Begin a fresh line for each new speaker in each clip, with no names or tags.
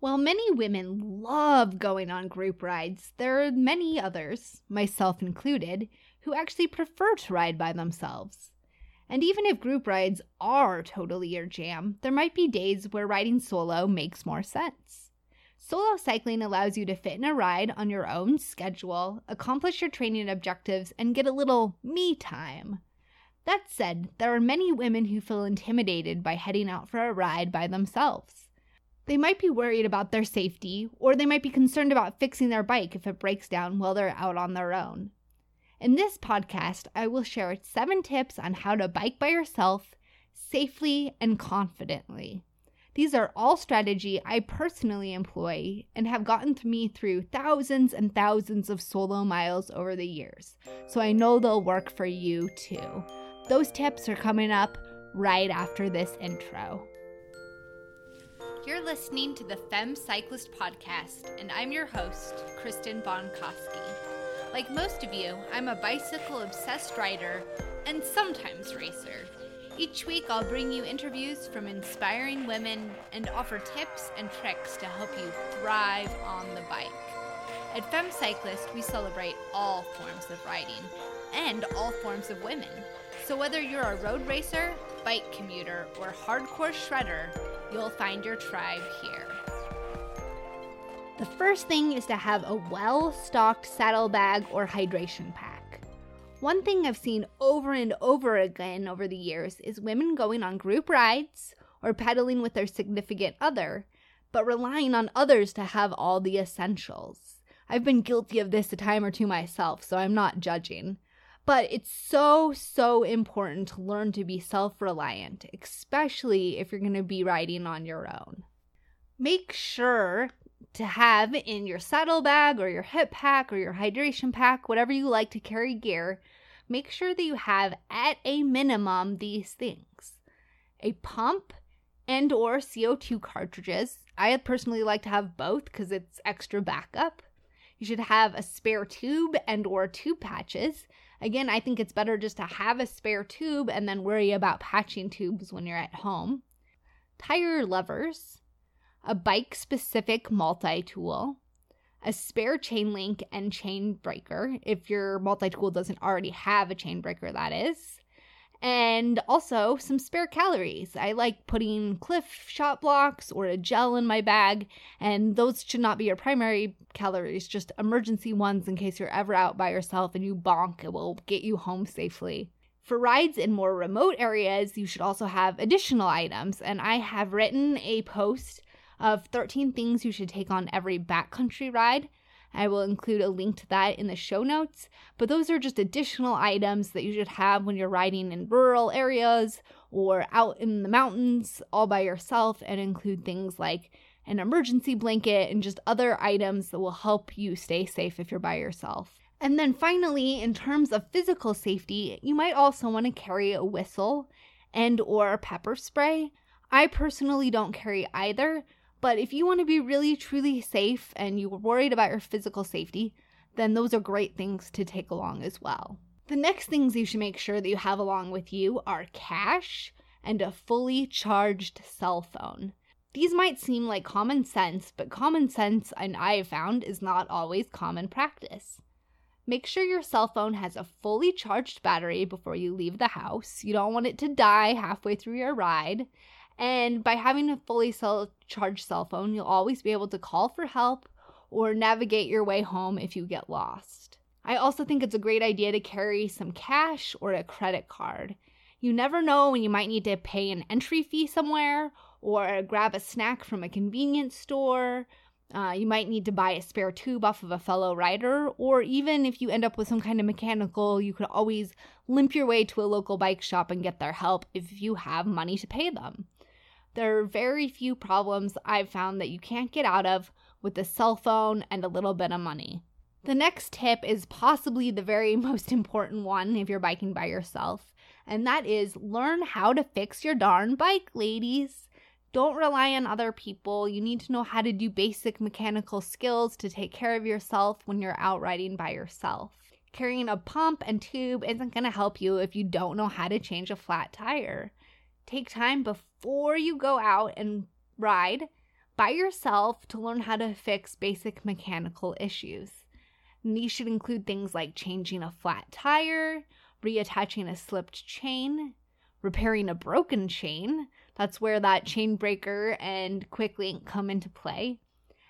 While many women love going on group rides, there are many others, myself included, who actually prefer to ride by themselves. And even if group rides are totally your jam, there might be days where riding solo makes more sense. Solo cycling allows you to fit in a ride on your own schedule, accomplish your training objectives, and get a little me time. That said, there are many women who feel intimidated by heading out for a ride by themselves. They might be worried about their safety, or they might be concerned about fixing their bike if it breaks down while they're out on their own. In this podcast, I will share seven tips on how to bike by yourself safely and confidently. These are all strategy I personally employ and have gotten me through thousands and thousands of solo miles over the years, so I know they'll work for you too. Those tips are coming up right after this intro. You're listening to the Femme Cyclist Podcast, and I'm your host, Kristen Bonkoski. Like most of you, I'm a bicycle obsessed rider and sometimes racer. Each week, I'll bring you interviews from inspiring women and offer tips and tricks to help you thrive on the bike. At Femme Cyclist, we celebrate all forms of riding and all forms of women. So whether you're a road racer, bike commuter, or hardcore shredder, you'll find your tribe here. The first thing is to have a well stocked saddlebag or hydration pack. One thing I've seen over and over again over the years is women going on group rides or pedaling with their significant other, but relying on others to have all the essentials. I've been guilty of this a time or two myself, so I'm not judging. But it's so, so important to learn to be self reliant, especially if you're going to be riding on your own. Make sure to have in your saddlebag or your hip pack or your hydration pack, whatever you like to carry gear, make sure that you have at a minimum these things. A pump and or CO2 cartridges. I personally like to have both cuz it's extra backup. You should have a spare tube and or tube patches. Again, I think it's better just to have a spare tube and then worry about patching tubes when you're at home. Tire levers, a bike specific multi tool, a spare chain link and chain breaker, if your multi tool doesn't already have a chain breaker, that is. And also some spare calories. I like putting Clif Shot Bloks or a gel in my bag, and those should not be your primary calories, just emergency ones in case you're ever out by yourself and you bonk. It will get you home safely. For rides in more remote areas, you should also have additional items, and I have written a post of 13 things you should take on every backcountry ride. I will include a link to that in the show notes, but those are just additional items that you should have when you're riding in rural areas or out in the mountains all by yourself and include things like an emergency blanket and just other items that will help you stay safe if you're by yourself. And then finally, in terms of physical safety, you might also want to carry a whistle and or pepper spray. I personally don't carry either, but if you want to be really truly safe and you're worried about your physical safety, then those are great things to take along as well. The next things you should make sure that you have along with you are cash and a fully charged cell phone. These might seem like common sense, but common sense, and I have found, is not always common practice. Make sure your cell phone has a fully charged battery before you leave the house. You don't want it to die halfway through your ride. And by having a fully cell charged cell phone, you'll always be able to call for help or navigate your way home if you get lost. I also think it's a great idea to carry some cash or a credit card. You never know when you might need to pay an entry fee somewhere or grab a snack from a convenience store. Uh, you might need to buy a spare tube off of a fellow rider, or even if you end up with some kind of mechanical, you could always limp your way to a local bike shop and get their help if you have money to pay them. There are very few problems I've found that you can't get out of with a cell phone and a little bit of money. The next tip is possibly the very most important one if you're biking by yourself, and that is learn how to fix your darn bike, ladies. Don't rely on other people. You need to know how to do basic mechanical skills to take care of yourself when you're out riding by yourself. Carrying a pump and tube isn't going to help you if you don't know how to change a flat tire. Take time before you go out and ride by yourself to learn how to fix basic mechanical issues. And these should include things like changing a flat tire, reattaching a slipped chain, repairing a broken chain. That's where that chain breaker and quick link come into play.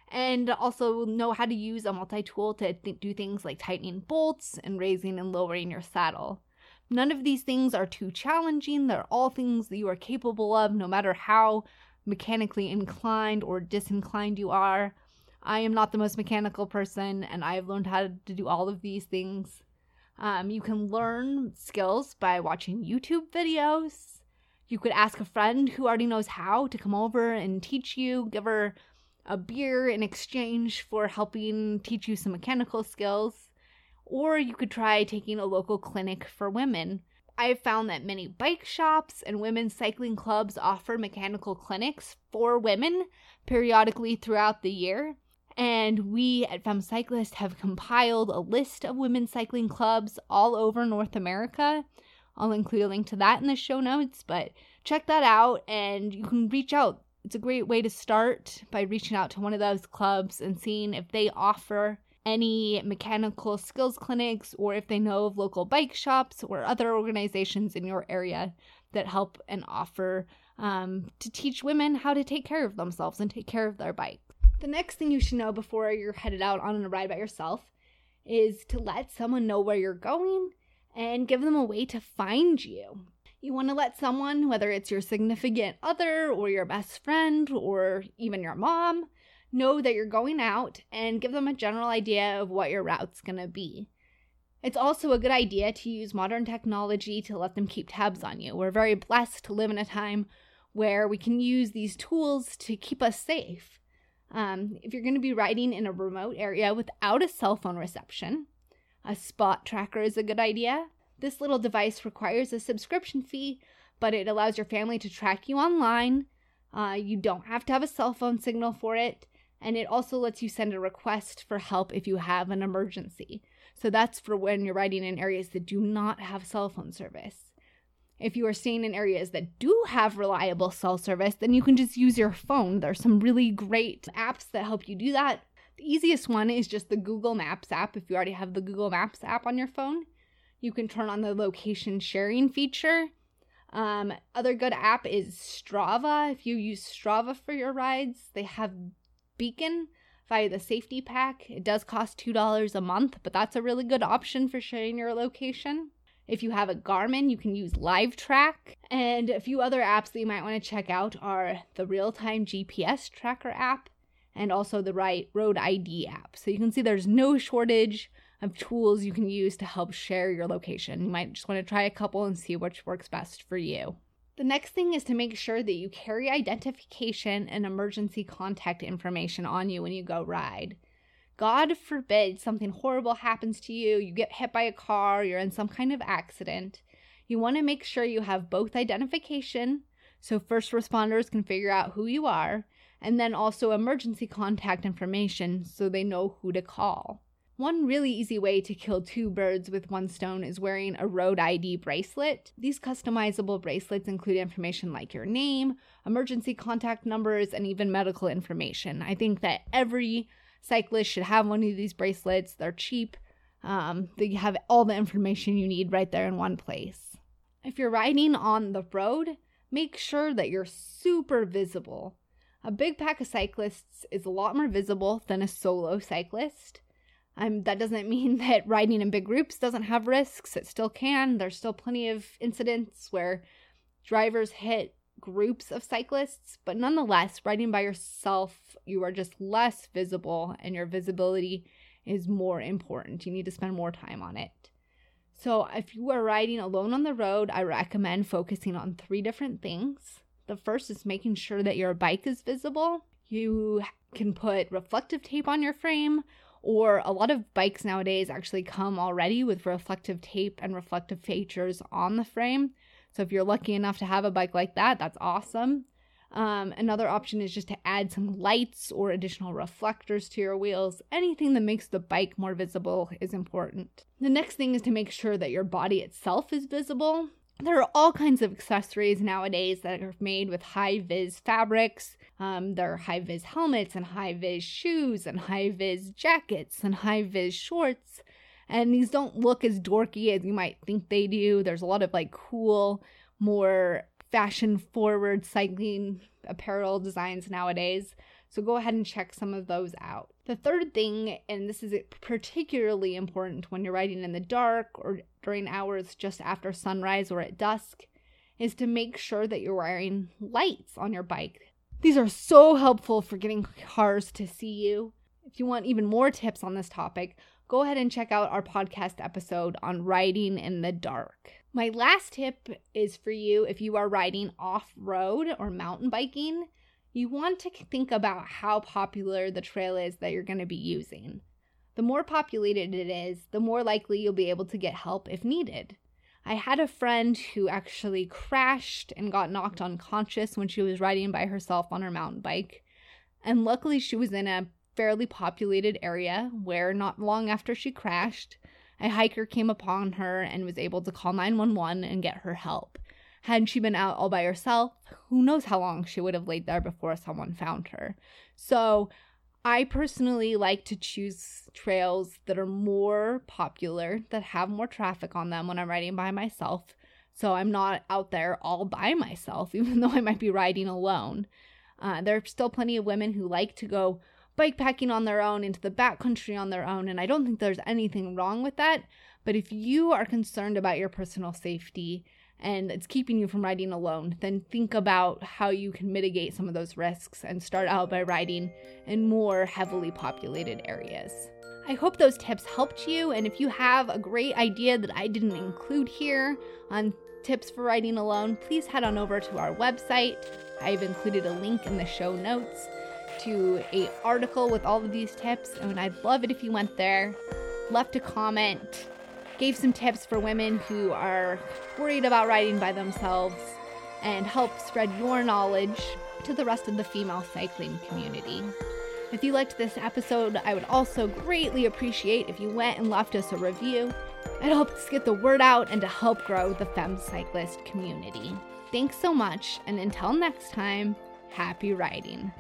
And also know how to use a multi tool to th- do things like tightening bolts and raising and lowering your saddle. None of these things are too challenging. They're all things that you are capable of, no matter how mechanically inclined or disinclined you are. I am not the most mechanical person, and I've learned how to do all of these things. Um, you can learn skills by watching YouTube videos. You could ask a friend who already knows how to come over and teach you, give her a beer in exchange for helping teach you some mechanical skills. Or you could try taking a local clinic for women. I've found that many bike shops and women's cycling clubs offer mechanical clinics for women periodically throughout the year. And we at Femme Cyclist have compiled a list of women's cycling clubs all over North America. I'll include a link to that in the show notes, but check that out and you can reach out. It's a great way to start by reaching out to one of those clubs and seeing if they offer any mechanical skills clinics or if they know of local bike shops or other organizations in your area that help and offer um, to teach women how to take care of themselves and take care of their bike. The next thing you should know before you're headed out on a ride by yourself is to let someone know where you're going and give them a way to find you. You want to let someone, whether it's your significant other or your best friend or even your mom, know that you're going out and give them a general idea of what your route's going to be. It's also a good idea to use modern technology to let them keep tabs on you. We're very blessed to live in a time where we can use these tools to keep us safe. Um, if you're going to be riding in a remote area without a cell phone reception, a spot tracker is a good idea. This little device requires a subscription fee, but it allows your family to track you online. Uh, you don't have to have a cell phone signal for it, and it also lets you send a request for help if you have an emergency. So that's for when you're riding in areas that do not have cell phone service. If you are staying in areas that do have reliable cell service, then you can just use your phone. There's some really great apps that help you do that. The easiest one is just the Google Maps app. If you already have the Google Maps app on your phone, you can turn on the location sharing feature. Um, other good app is Strava. If you use Strava for your rides, they have Beacon via the safety pack. It does cost $2 a month, but that's a really good option for sharing your location. If you have a Garmin, you can use LiveTrack. And a few other apps that you might want to check out are the real time GPS tracker app and also the right Road ID app. So you can see there's no shortage of tools you can use to help share your location. You might just want to try a couple and see which works best for you. The next thing is to make sure that you carry identification and emergency contact information on you when you go ride. God forbid something horrible happens to you, you get hit by a car, you're in some kind of accident. You want to make sure you have both identification, so first responders can figure out who you are, and then also emergency contact information so they know who to call. One really easy way to kill two birds with one stone is wearing a Road ID bracelet. These customizable bracelets include information like your name, emergency contact numbers, and even medical information. I think that every cyclist should have one of these bracelets. They're cheap. Um, they have all the information you need right there in one place. If you're riding on the road, make sure that you're super visible. A big pack of cyclists is a lot more visible than a solo cyclist. Um, that doesn't mean that riding in big groups doesn't have risks. It still can. There's still plenty of incidents where drivers hit groups of cyclists, but nonetheless, riding by yourself, you are just less visible and your visibility is more important. You need to spend more time on it. So, if you are riding alone on the road, I recommend focusing on three different things. The first is making sure that your bike is visible. You can put reflective tape on your frame, or a lot of bikes nowadays actually come already with reflective tape and reflective features on the frame. So if you're lucky enough to have a bike like that, that's awesome. Um, another option is just to add some lights or additional reflectors to your wheels. Anything that makes the bike more visible is important. The next thing is to make sure that your body itself is visible. There are all kinds of accessories nowadays that are made with high vis fabrics. Um, there are high vis helmets and high vis shoes and high vis jackets and high vis shorts. And these don't look as dorky as you might think they do. There's a lot of like cool, more fashion forward cycling apparel designs nowadays. So go ahead and check some of those out. The third thing, and this is particularly important when you're riding in the dark or during hours just after sunrise or at dusk, is to make sure that you're wearing lights on your bike. These are so helpful for getting cars to see you. If you want even more tips on this topic, go ahead and check out our podcast episode on riding in the dark. My last tip is for you if you are riding off road or mountain biking you want to think about how popular the trail is that you're going to be using. The more populated it is, the more likely you'll be able to get help if needed. I had a friend who actually crashed and got knocked unconscious when she was riding by herself on her mountain bike. And luckily, she was in a fairly populated area where, not long after she crashed, a hiker came upon her and was able to call 911 and get her help. Had she been out all by herself, who knows how long she would have laid there before someone found her. So, I personally like to choose trails that are more popular, that have more traffic on them when I'm riding by myself. So I'm not out there all by myself, even though I might be riding alone. Uh, there are still plenty of women who like to go bikepacking on their own into the backcountry on their own, and I don't think there's anything wrong with that. But if you are concerned about your personal safety, and it's keeping you from riding alone, then think about how you can mitigate some of those risks and start out by riding in more heavily populated areas. I hope those tips helped you, and if you have a great idea that I didn't include here on tips for riding alone, please head on over to our website. I've included a link in the show notes to a article with all of these tips, and I'd love it if you went there, left a comment, gave some tips for women who are worried about riding by themselves, and helped spread your knowledge to the rest of the female cycling community. If you liked this episode, I would also greatly appreciate if you went and left us a review. It helps get the word out and to help grow the Femme Cyclist community. Thanks so much, and until next time, happy riding.